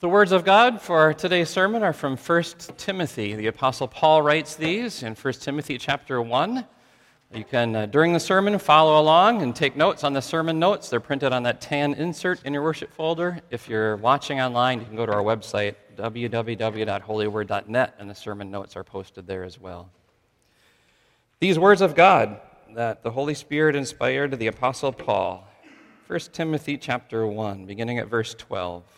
The words of God for today's sermon are from 1 Timothy. The Apostle Paul writes these in 1 Timothy chapter 1. You can, uh, during the sermon, follow along and take notes on the sermon notes. They're printed on that tan insert in your worship folder. If you're watching online, you can go to our website, www.holyword.net, and the sermon notes are posted there as well. These words of God that the Holy Spirit inspired the Apostle Paul. 1 Timothy chapter 1, beginning at verse 12.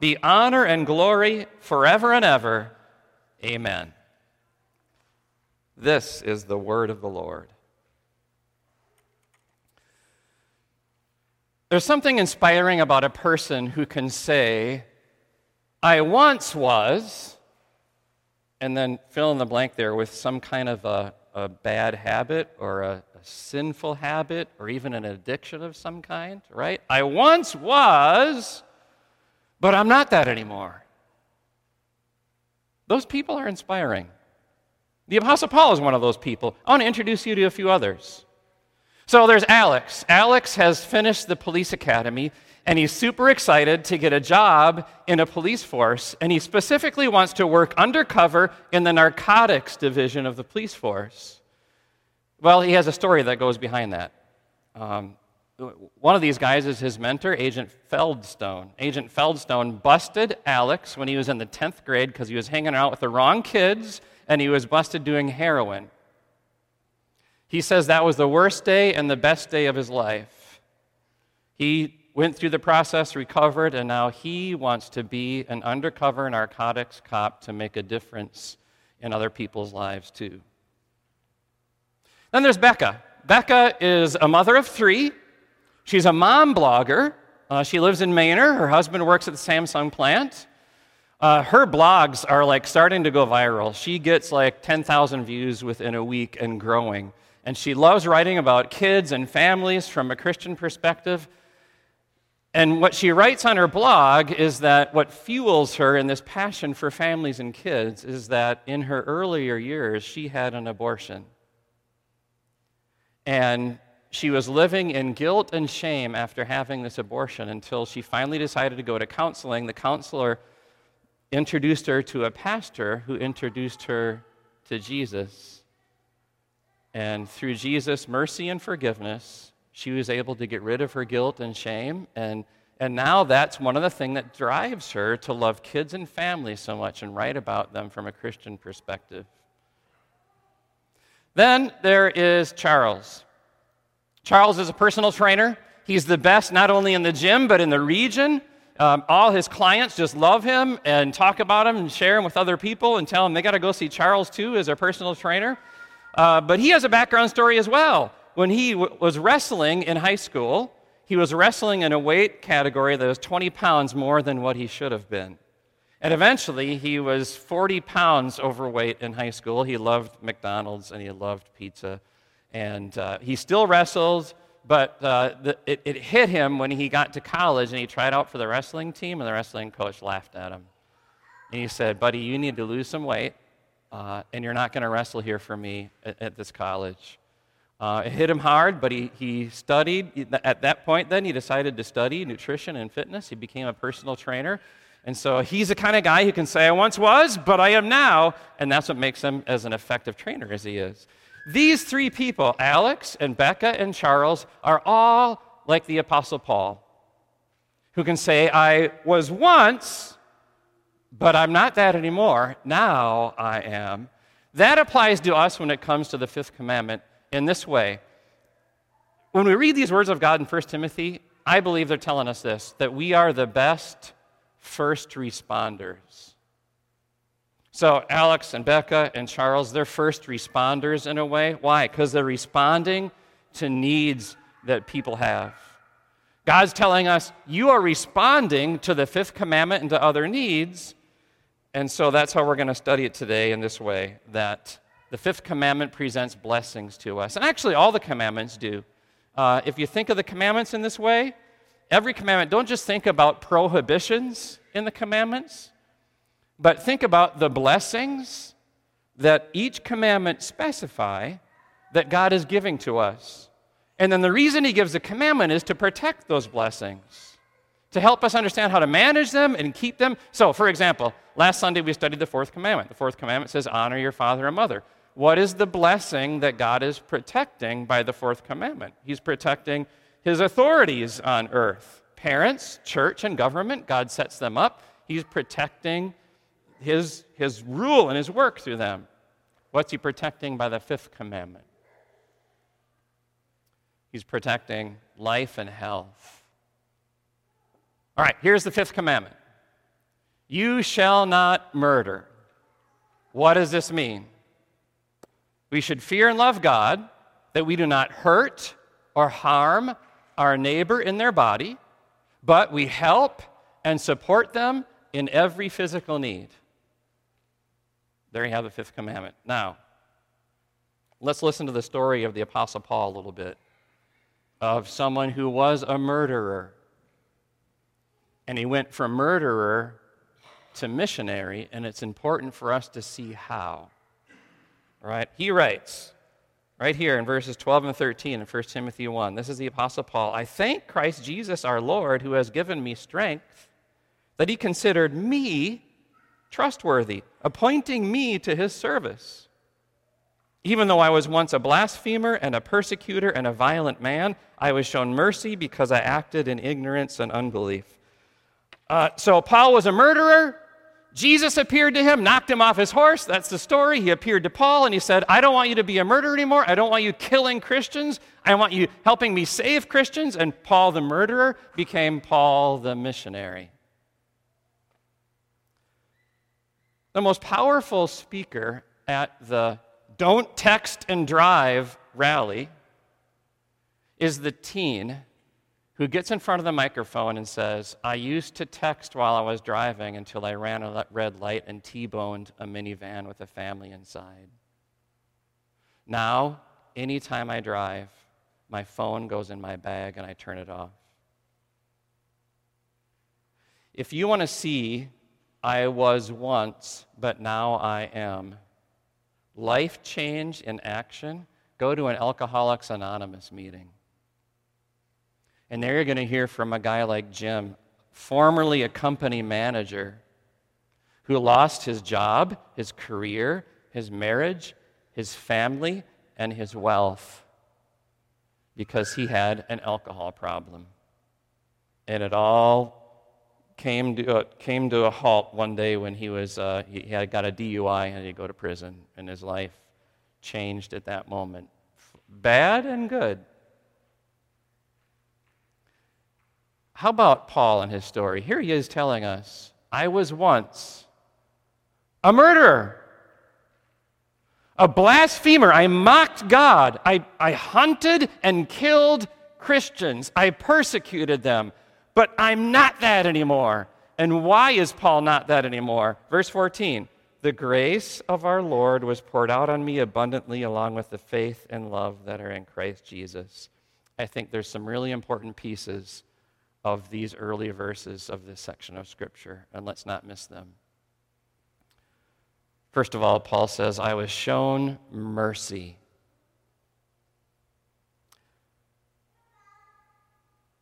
be honor and glory forever and ever. Amen. This is the word of the Lord. There's something inspiring about a person who can say, I once was, and then fill in the blank there with some kind of a, a bad habit or a, a sinful habit or even an addiction of some kind, right? I once was, but I'm not that anymore. Those people are inspiring. The Apostle Paul is one of those people. I want to introduce you to a few others. So there's Alex. Alex has finished the police academy and he's super excited to get a job in a police force, and he specifically wants to work undercover in the narcotics division of the police force. Well, he has a story that goes behind that. Um, one of these guys is his mentor, Agent Feldstone. Agent Feldstone busted Alex when he was in the 10th grade because he was hanging out with the wrong kids and he was busted doing heroin. He says that was the worst day and the best day of his life. He went through the process, recovered, and now he wants to be an undercover narcotics cop to make a difference in other people's lives too. Then there's Becca. Becca is a mother of three. She's a mom blogger. Uh, she lives in Manor. Her husband works at the Samsung plant. Uh, her blogs are like starting to go viral. She gets like 10,000 views within a week and growing. And she loves writing about kids and families from a Christian perspective. And what she writes on her blog is that what fuels her in this passion for families and kids is that in her earlier years, she had an abortion. And she was living in guilt and shame after having this abortion until she finally decided to go to counseling. The counselor introduced her to a pastor who introduced her to Jesus. And through Jesus' mercy and forgiveness, she was able to get rid of her guilt and shame. And, and now that's one of the things that drives her to love kids and families so much and write about them from a Christian perspective. Then there is Charles. Charles is a personal trainer. He's the best not only in the gym, but in the region. Um, all his clients just love him and talk about him and share him with other people and tell them they got to go see Charles too as their personal trainer. Uh, but he has a background story as well. When he w- was wrestling in high school, he was wrestling in a weight category that was 20 pounds more than what he should have been. And eventually, he was 40 pounds overweight in high school. He loved McDonald's and he loved pizza. And uh, he still wrestled, but uh, the, it, it hit him when he got to college and he tried out for the wrestling team, and the wrestling coach laughed at him. And he said, Buddy, you need to lose some weight, uh, and you're not going to wrestle here for me at, at this college. Uh, it hit him hard, but he, he studied. At that point, then, he decided to study nutrition and fitness. He became a personal trainer. And so he's the kind of guy who can say, I once was, but I am now. And that's what makes him as an effective trainer as he is. These three people, Alex and Becca and Charles, are all like the Apostle Paul. who can say, I was once, but I'm not that anymore. Now I am. That applies to us when it comes to the fifth commandment in this way. When we read these words of God in 1 Timothy, I believe they're telling us this that we are the best first responders. So, Alex and Becca and Charles, they're first responders in a way. Why? Because they're responding to needs that people have. God's telling us, you are responding to the fifth commandment and to other needs. And so that's how we're going to study it today in this way that the fifth commandment presents blessings to us. And actually, all the commandments do. Uh, if you think of the commandments in this way, every commandment, don't just think about prohibitions in the commandments, but think about the blessings that each commandment specify that God is giving to us. And then the reason he gives the commandment is to protect those blessings, to help us understand how to manage them and keep them. So, for example, last Sunday we studied the fourth commandment. The fourth commandment says, Honor your father and mother. What is the blessing that God is protecting by the fourth commandment? He's protecting his authorities on earth parents, church, and government. God sets them up. He's protecting his, his rule and his work through them. What's he protecting by the fifth commandment? He's protecting life and health. All right, here's the fifth commandment You shall not murder. What does this mean? We should fear and love God, that we do not hurt or harm our neighbor in their body, but we help and support them in every physical need. There you have the fifth commandment. Now, let's listen to the story of the Apostle Paul a little bit of someone who was a murderer. And he went from murderer to missionary, and it's important for us to see how. Right? He writes, right here in verses 12 and 13 in 1 Timothy 1. This is the Apostle Paul. I thank Christ Jesus our Lord, who has given me strength, that he considered me trustworthy, appointing me to his service. Even though I was once a blasphemer and a persecutor and a violent man, I was shown mercy because I acted in ignorance and unbelief. Uh, so Paul was a murderer. Jesus appeared to him, knocked him off his horse. That's the story. He appeared to Paul and he said, I don't want you to be a murderer anymore. I don't want you killing Christians. I want you helping me save Christians. And Paul the murderer became Paul the missionary. The most powerful speaker at the don't text and drive rally is the teen who gets in front of the microphone and says, I used to text while I was driving until I ran a red light and T boned a minivan with a family inside. Now, anytime I drive, my phone goes in my bag and I turn it off. If you want to see, I was once, but now I am life change in action, go to an Alcoholics Anonymous meeting. And there you're going to hear from a guy like Jim, formerly a company manager, who lost his job, his career, his marriage, his family, and his wealth because he had an alcohol problem. And it all came to, a, came to a halt one day when he, was, uh, he had got a DUI and he'd go to prison, and his life changed at that moment. Bad and good. How about Paul and his story? Here he is telling us I was once a murderer, a blasphemer. I mocked God. I, I hunted and killed Christians. I persecuted them. But I'm not that anymore. And why is Paul not that anymore? Verse 14 The grace of our Lord was poured out on me abundantly, along with the faith and love that are in Christ Jesus. I think there's some really important pieces of these early verses of this section of Scripture, and let's not miss them. First of all, Paul says, I was shown mercy.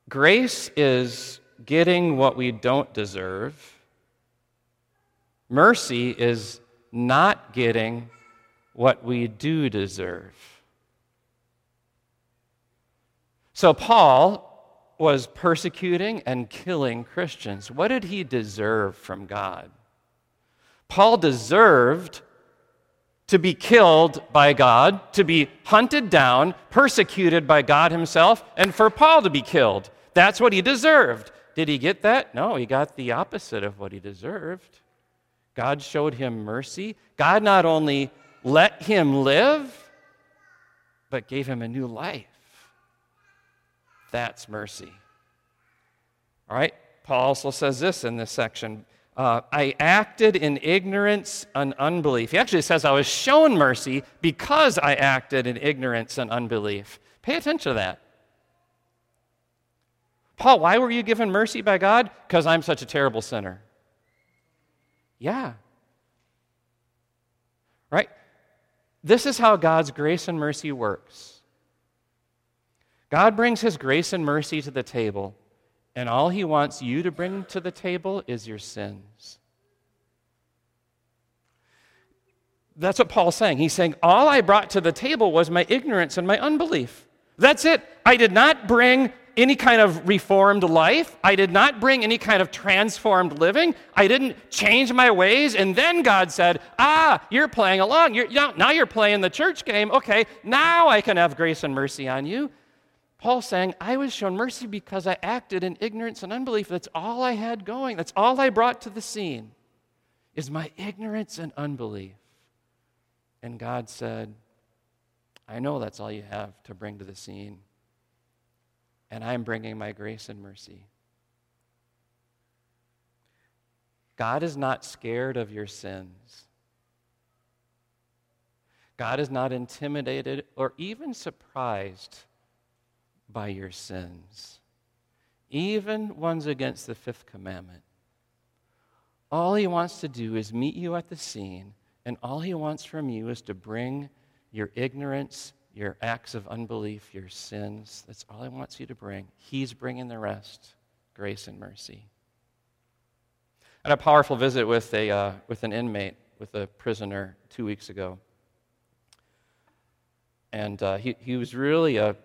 Grace is getting what we don't deserve. Mercy is not getting what we do deserve. So, Paul was persecuting and killing Christians. What did he deserve from God? Paul deserved to be killed by God, to be hunted down, persecuted by God himself, and for Paul to be killed. That's what he deserved. Did he get that? No, he got the opposite of what he deserved. God showed him mercy. God not only let him live, but gave him a new life. That's mercy. All right? Paul also says this in this section uh, I acted in ignorance and unbelief. He actually says, I was shown mercy because I acted in ignorance and unbelief. Pay attention to that. Paul, why were you given mercy by God? Because I'm such a terrible sinner. Yeah. Right? This is how God's grace and mercy works. God brings his grace and mercy to the table and all he wants you to bring to the table is your sins. That's what Paul's saying. He's saying, All I brought to the table was my ignorance and my unbelief. That's it. I did not bring any kind of reformed life. I did not bring any kind of transformed living. I didn't change my ways. And then God said, Ah, you're playing along. You're, now you're playing the church game. Okay, now I can have grace and mercy on you. Paul saying, I was shown mercy because I acted in ignorance and unbelief. That's all I had going. That's all I brought to the scene is my ignorance and unbelief. And God said, I know that's all you have to bring to the scene. And I'm bringing my grace and mercy. God is not scared of your sins. God is not intimidated or even surprised by your sins, even ones against the fifth commandment. All he wants to do is meet you at the scene, and all he wants from you is to bring your ignorance, your acts of unbelief, your sins. That's all he wants you to bring. He's bringing the rest grace and mercy. I had a powerful visit with, a, uh, with an inmate, with a prisoner, two weeks ago. And uh, he, he was really a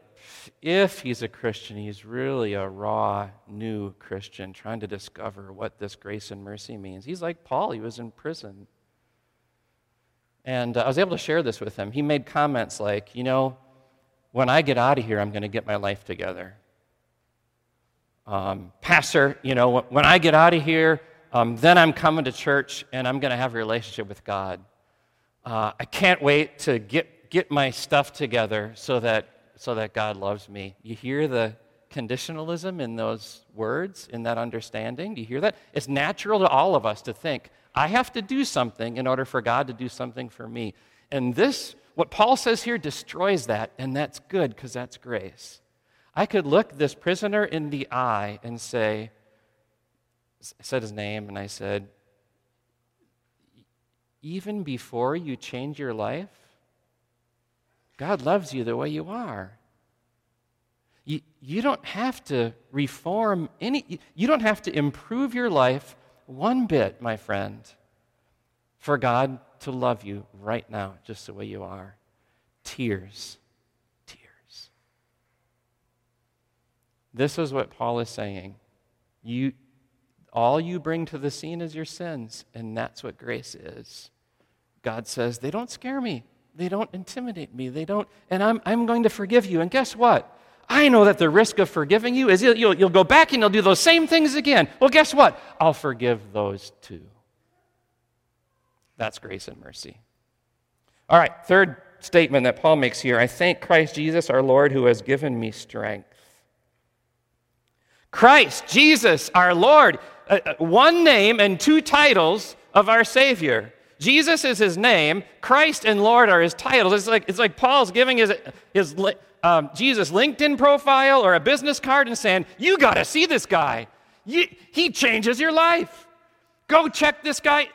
if he's a Christian, he's really a raw, new Christian trying to discover what this grace and mercy means. He's like Paul, he was in prison. And uh, I was able to share this with him. He made comments like, you know, when I get out of here, I'm going to get my life together. Um, Pastor, you know, when I get out of here, um, then I'm coming to church and I'm going to have a relationship with God. Uh, I can't wait to get, get my stuff together so that so that God loves me. You hear the conditionalism in those words, in that understanding? Do you hear that? It's natural to all of us to think, I have to do something in order for God to do something for me. And this, what Paul says here, destroys that, and that's good because that's grace. I could look this prisoner in the eye and say, I said his name, and I said, even before you change your life, God loves you the way you are. You, you don't have to reform any, you don't have to improve your life one bit, my friend, for God to love you right now, just the way you are. Tears. Tears. This is what Paul is saying. You, all you bring to the scene is your sins, and that's what grace is. God says, they don't scare me. They don't intimidate me. They don't, and I'm, I'm going to forgive you. And guess what? I know that the risk of forgiving you is you'll, you'll go back and you'll do those same things again. Well, guess what? I'll forgive those too. That's grace and mercy. All right, third statement that Paul makes here I thank Christ Jesus our Lord who has given me strength. Christ, Jesus, our Lord, uh, uh one name and two titles of our Savior. Jesus is his name, Christ and Lord are his titles. It's like, it's like Paul's giving his, his um, Jesus LinkedIn profile or a business card and saying, You got to see this guy. You, he changes your life. Go check this guy.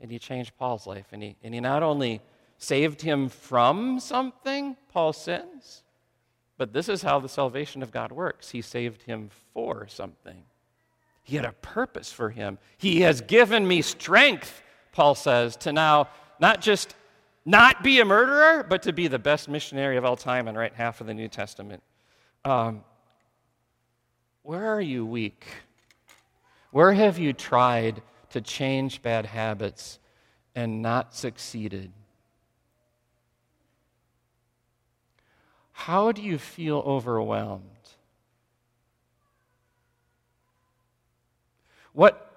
And he changed Paul's life. And he, and he not only saved him from something, Paul sins, but this is how the salvation of God works. He saved him for something. He had a purpose for him. He has given me strength, Paul says, to now not just not be a murderer, but to be the best missionary of all time and write half of the New Testament. um, where are you weak? Where have you tried to change bad habits and not succeeded? How do you feel overwhelmed? What,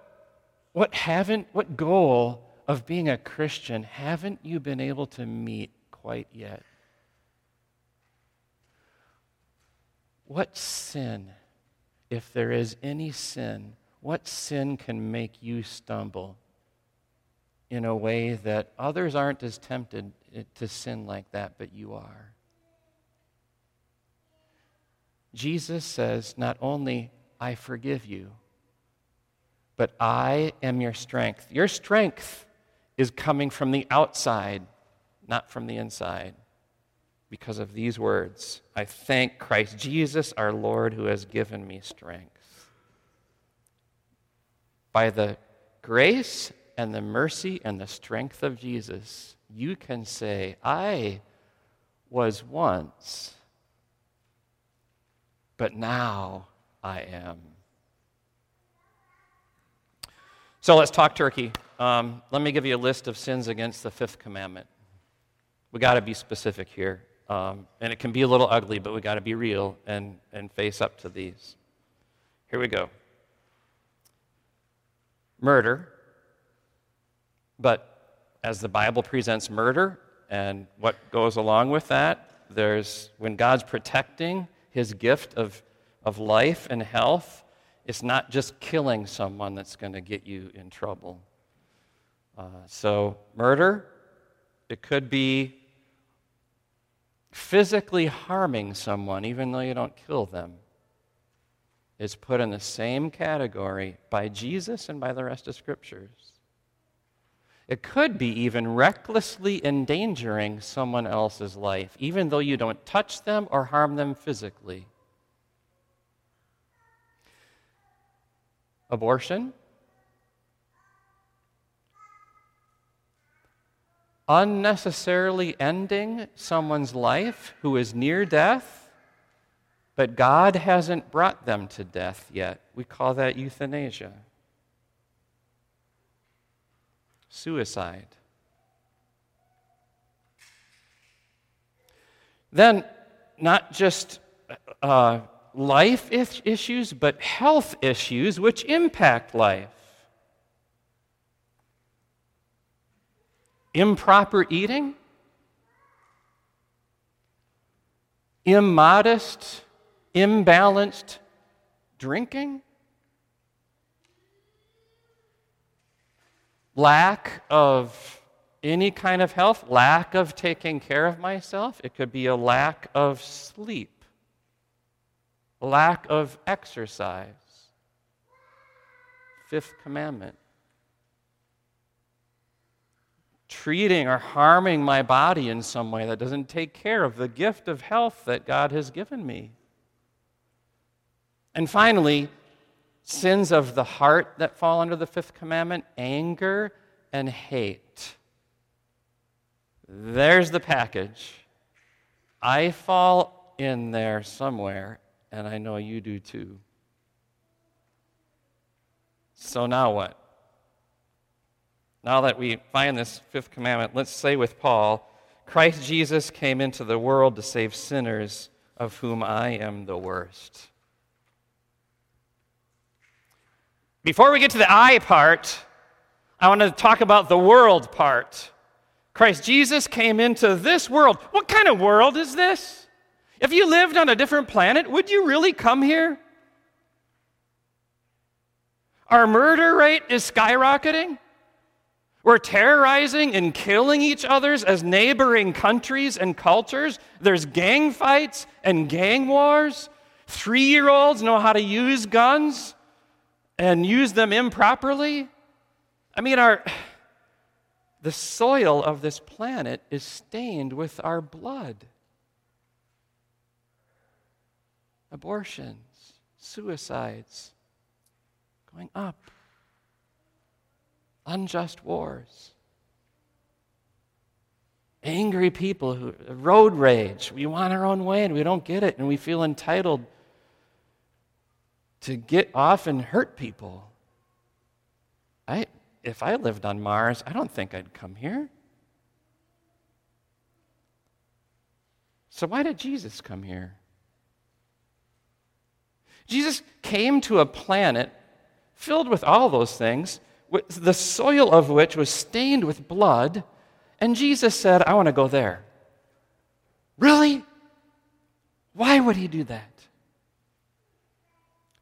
what haven't, what goal of being a Christian haven't you been able to meet quite yet? What sin, if there is any sin, what sin can make you stumble in a way that others aren't as tempted eh, to sin like that, but you are? Jesus says, not only, I forgive you, but I am your strength. Your strength is coming from the outside, not from the inside. Because of these words, I thank Christ Jesus, our Lord, who has given me strength. By the grace and the mercy and the strength of Jesus, you can say, I was once, but now I am. So let's talk turkey. Um, let me give you a list of sins against the fifth commandment. We got to be specific here. Um, and it can be a little ugly, but we got to be real and, and face up to these. Here we go murder. But as the Bible presents murder and what goes along with that, there's when God's protecting his gift of, of life and health, it's not just killing someone that's going to get you in trouble. Uh, so, murder, it could be physically harming someone, even though you don't kill them, is put in the same category by Jesus and by the rest of scriptures. It could be even recklessly endangering someone else's life, even though you don't touch them or harm them physically. Abortion, unnecessarily ending someone's life who is near death, but God hasn't brought them to death yet. We call that euthanasia. Suicide. Then, not just uh, life issues, but health issues which impact life. Improper eating, immodest, imbalanced drinking, lack of any kind of health, lack of taking care of myself. It could be a lack of sleep lack of exercise. Fifth commandment. Treating or harming my body in some way that doesn't take care of the gift of health that God has given me. And finally, sins of the heart that fall under the fifth commandment anger and hate. There's the package. I fall in there somewhere, and I know you do too. So now what? Now that we find this fifth commandment, let's say with Paul Christ Jesus came into the world to save sinners, of whom I am the worst. Before we get to the I part, I want to talk about the world part. Christ Jesus came into this world. What kind of world is this? If you lived on a different planet, would you really come here? Our murder rate is skyrocketing. We're terrorizing and killing each others as neighboring countries and cultures. There's gang fights and gang wars. Three year olds know how to use guns and use them improperly. I mean, our, the soil of this planet is stained with our blood. Abortions, suicides going up, unjust wars. angry people who road rage. We want our own way and we don't get it and we feel entitled to get off and hurt people. I, if I lived on Mars, I don't think I'd come here. So, why did Jesus come here? Jesus came to a planet filled with all those things, the soil of which was stained with blood, and Jesus said, I want to go there. Really? Why would he do that?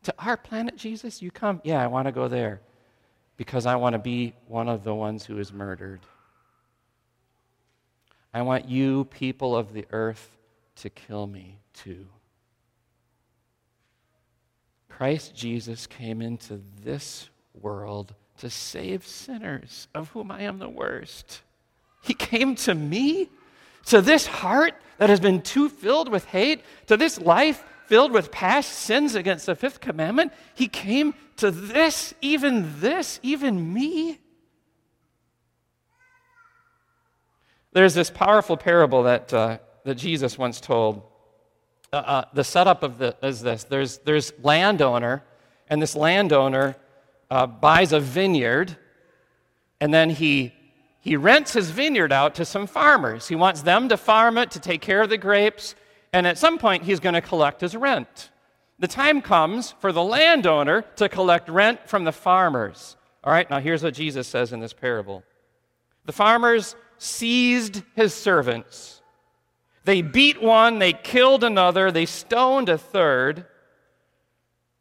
To our planet, Jesus, you come? Yeah, I want to go there because I want to be one of the ones who is murdered. I want you, people of the earth, to kill me too. Christ Jesus came into this world to save sinners, of whom I am the worst. He came to me, to this heart that has been too filled with hate, to this life filled with past sins against the fifth commandment. He came to this, even this, even me. There's this powerful parable that, uh, that Jesus once told. Uh, uh, the setup of the is this there's, there's landowner, and this landowner uh, buys a vineyard, and then he he rents his vineyard out to some farmers. He wants them to farm it, to take care of the grapes, and at some point he's going to collect his rent. The time comes for the landowner to collect rent from the farmers. All right, now here's what Jesus says in this parable The farmers seized his servants. They beat one, they killed another, they stoned a third.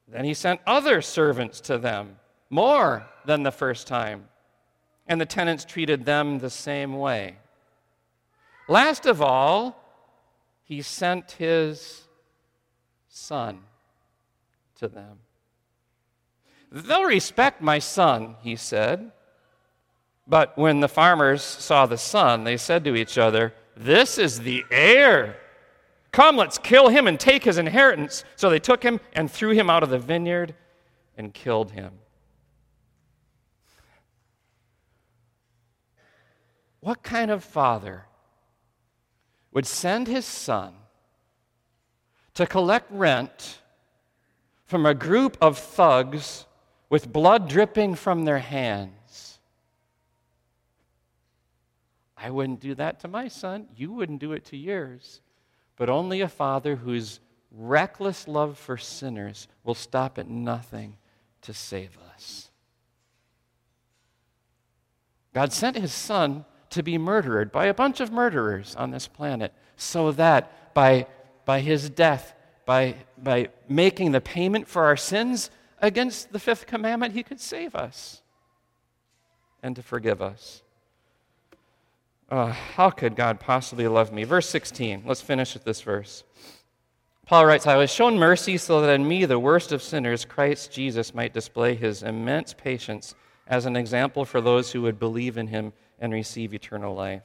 Then he sent other servants to them, more than the first time and the tenants treated them the same way. Last of all, he sent his son to them. They'll respect my son, he said. But when the farmers saw the son, they said to each other, This is the heir. Come, let's kill him and take his inheritance. So they took him and threw him out of the vineyard and killed him. What kind of father would send his son to collect rent from a group of thugs with blood dripping from their hands? I wouldn't do that to my son. You wouldn't do it to yours. But only a father whose reckless love for sinners will stop at nothing to save us. God sent his son to be murdered by a bunch of murderers on this planet so that by, by his death, by, by making the payment for our sins against the fifth commandment, he could save us and to forgive us. Uh, how could God possibly love me? Verse 16. Let's finish with this verse. Paul writes, I was shown mercy so that in me, the worst of sinners, Christ Jesus might display his immense patience as an example for those who would believe in him and receive eternal life.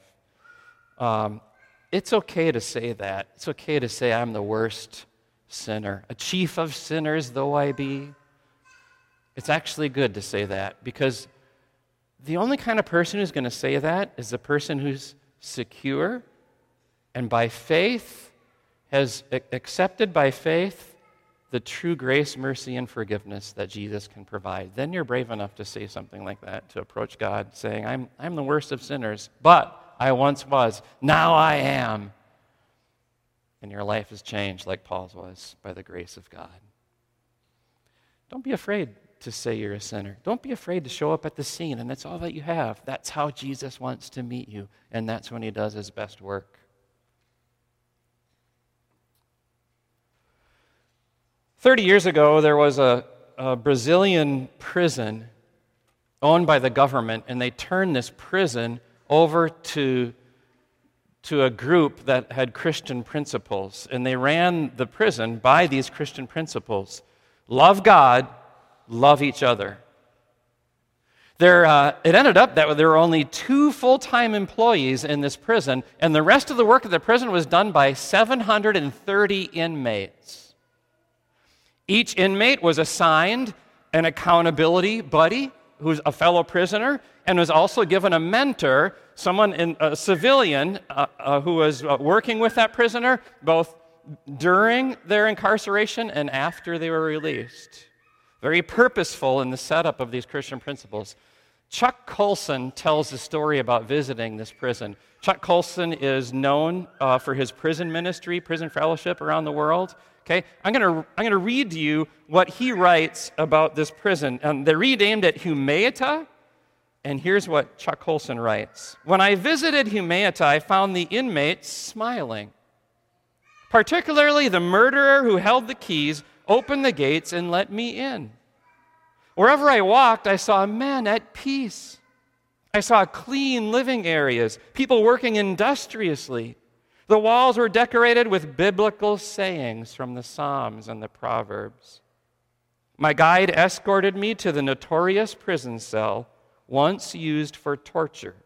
Um, it's okay to say that. It's okay to say, I'm the worst sinner, a chief of sinners though I be. It's actually good to say that because the only kind of person who's going to say that is the person who's secure and by faith has accepted by faith the true grace, mercy, and forgiveness that Jesus can provide, then you're brave enough to say something like that, to approach God saying, I'm, I'm the worst of sinners, but I once was. Now I am. And your life is changed like Paul's was by the grace of God. Don't be afraid to say you're a sinner. Don't be afraid to show up at the scene and that's all that you have. That's how Jesus wants to meet you, and that's when he does his best work. 30 years ago, there was a, a Brazilian prison owned by the government, and they turned this prison over to, to a group that had Christian principles. And they ran the prison by these Christian principles love God, love each other. There, uh, it ended up that there were only two full time employees in this prison, and the rest of the work of the prison was done by 730 inmates. Each inmate was assigned an accountability buddy who's a fellow prisoner and was also given a mentor, someone, in, a civilian, uh, uh, who was uh, working with that prisoner both during their incarceration and after they were released. Very purposeful in the setup of these Christian principles. Chuck Colson tells a story about visiting this prison. Chuck Colson is known uh, for his prison ministry, prison fellowship around the world. Okay, I'm going to I'm to read to you what he writes about this prison. Um, they're renamed it Humaita, and here's what Chuck Colson writes When I visited Humaita, I found the inmates smiling. Particularly the murderer who held the keys opened the gates and let me in. Wherever I walked, I saw men at peace. I saw clean living areas, people working industriously. The walls were decorated with biblical sayings from the Psalms and the Proverbs. My guide escorted me to the notorious prison cell once used for torture.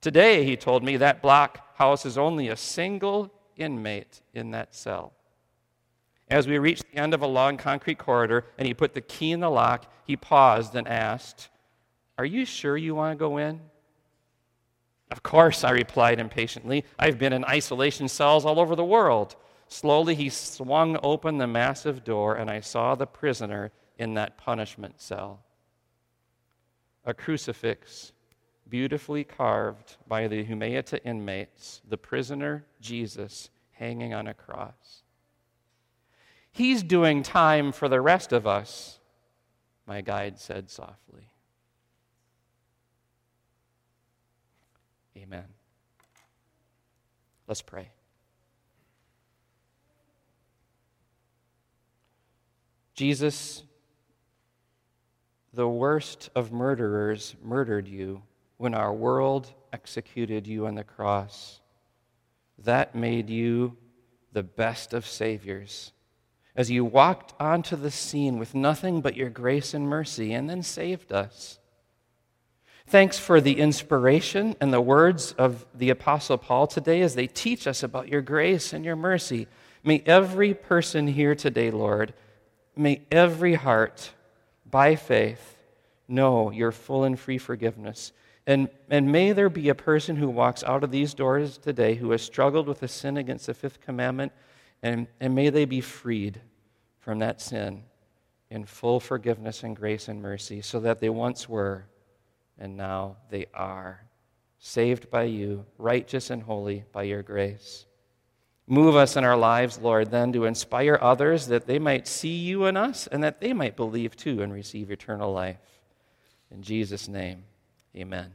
Today, he told me, that block houses only a single inmate in that cell. As we reached the end of a long concrete corridor and he put the key in the lock, he paused and asked, Are you sure you want to go in? Of course, I replied impatiently. I've been in isolation cells all over the world. Slowly, he swung open the massive door, and I saw the prisoner in that punishment cell. A crucifix, beautifully carved by the Humaita inmates, the prisoner Jesus hanging on a cross. He's doing time for the rest of us, my guide said softly. Amen. Let's pray. Jesus, the worst of murderers, murdered you when our world executed you on the cross. That made you the best of Saviors. As you walked onto the scene with nothing but your grace and mercy and then saved us. Thanks for the inspiration and the words of the Apostle Paul today as they teach us about your grace and your mercy. May every person here today, Lord, may every heart, by faith, know your full and free forgiveness. And, and may there be a person who walks out of these doors today who has struggled with a sin against the fifth commandment, and, and may they be freed from that sin in full forgiveness and grace and mercy, so that they once were and now they are saved by you, righteous and holy by your grace. Move us in our lives, Lord, then to inspire others that they might see you in us and that they might believe too and receive eternal life. In Jesus' name, amen.